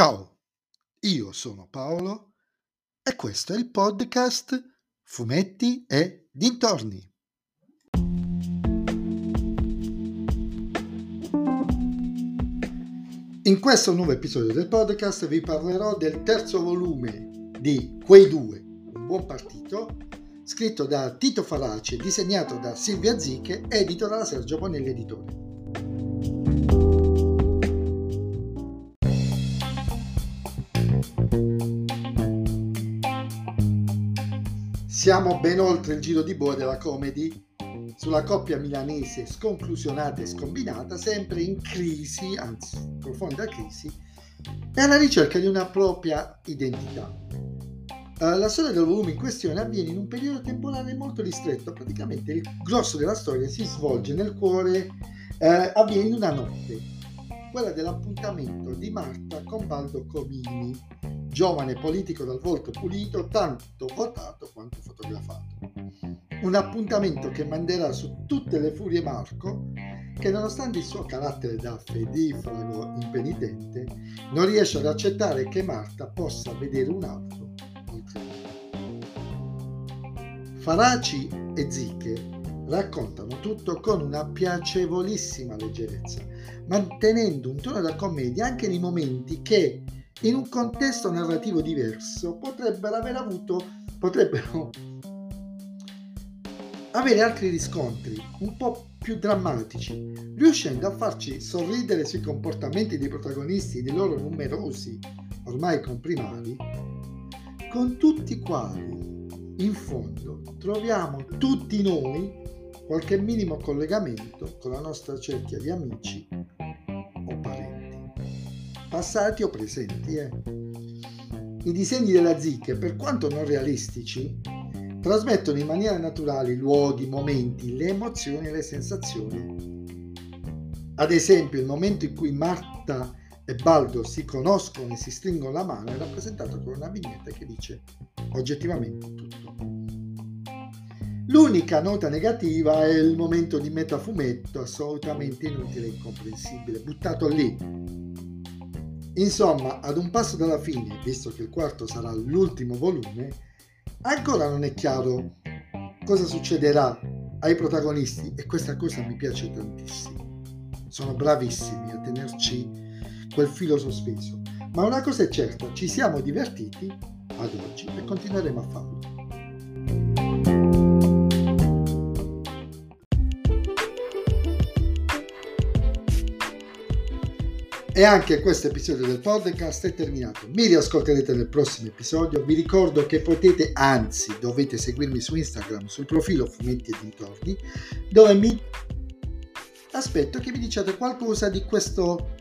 Ciao, io sono Paolo e questo è il podcast Fumetti e Dintorni. In questo nuovo episodio del podcast vi parlerò del terzo volume di Quei due, un buon partito, scritto da Tito Faraci e disegnato da Silvia Zicche, edito da Sergio Bonelli Editore. Siamo ben oltre il giro di boa della comedy sulla coppia milanese sconclusionata e scombinata, sempre in crisi, anzi profonda crisi, e alla ricerca di una propria identità. Uh, la storia del volume in questione avviene in un periodo temporale molto ristretto, praticamente il grosso della storia si svolge nel cuore, uh, avviene in una notte, quella dell'appuntamento di Marta con Baldo Comini, giovane politico dal volto pulito, tanto votato quanto fotografato. Un appuntamento che manderà su tutte le furie Marco, che nonostante il suo carattere da fedifrago impenitente, non riesce ad accettare che Marta possa vedere un altro oltre Faraci e Zicche raccontano tutto con una piacevolissima leggerezza, mantenendo un tono da commedia anche nei momenti che in un contesto narrativo diverso potrebbero aver avuto potrebbero avere altri riscontri un po' più drammatici, riuscendo a farci sorridere sui comportamenti dei protagonisti dei loro numerosi, ormai comprimari, con tutti i quali, in fondo, troviamo tutti noi qualche minimo collegamento con la nostra cerchia di amici passati o presenti. Eh. I disegni della Zicche, per quanto non realistici, trasmettono in maniera naturale i luoghi, i momenti, le emozioni e le sensazioni. Ad esempio, il momento in cui Marta e Baldo si conoscono e si stringono la mano è rappresentato con una vignetta che dice oggettivamente tutto. L'unica nota negativa è il momento di metafumetto assolutamente inutile e incomprensibile, buttato lì Insomma, ad un passo dalla fine, visto che il quarto sarà l'ultimo volume, ancora non è chiaro cosa succederà ai protagonisti e questa cosa mi piace tantissimo. Sono bravissimi a tenerci quel filo sospeso. Ma una cosa è certa, ci siamo divertiti ad oggi e continueremo a farlo. E anche questo episodio del podcast è terminato. Mi riascolterete nel prossimo episodio. Vi ricordo che potete, anzi dovete seguirmi su Instagram sul profilo Fumetti e Dintorni, dove mi aspetto che vi diciate qualcosa di questo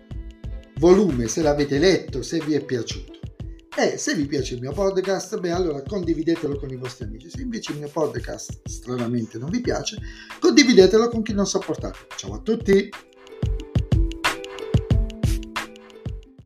volume, se l'avete letto, se vi è piaciuto. E se vi piace il mio podcast, beh allora condividetelo con i vostri amici. Se invece il mio podcast stranamente non vi piace, condividetelo con chi non sopportate. Ciao a tutti!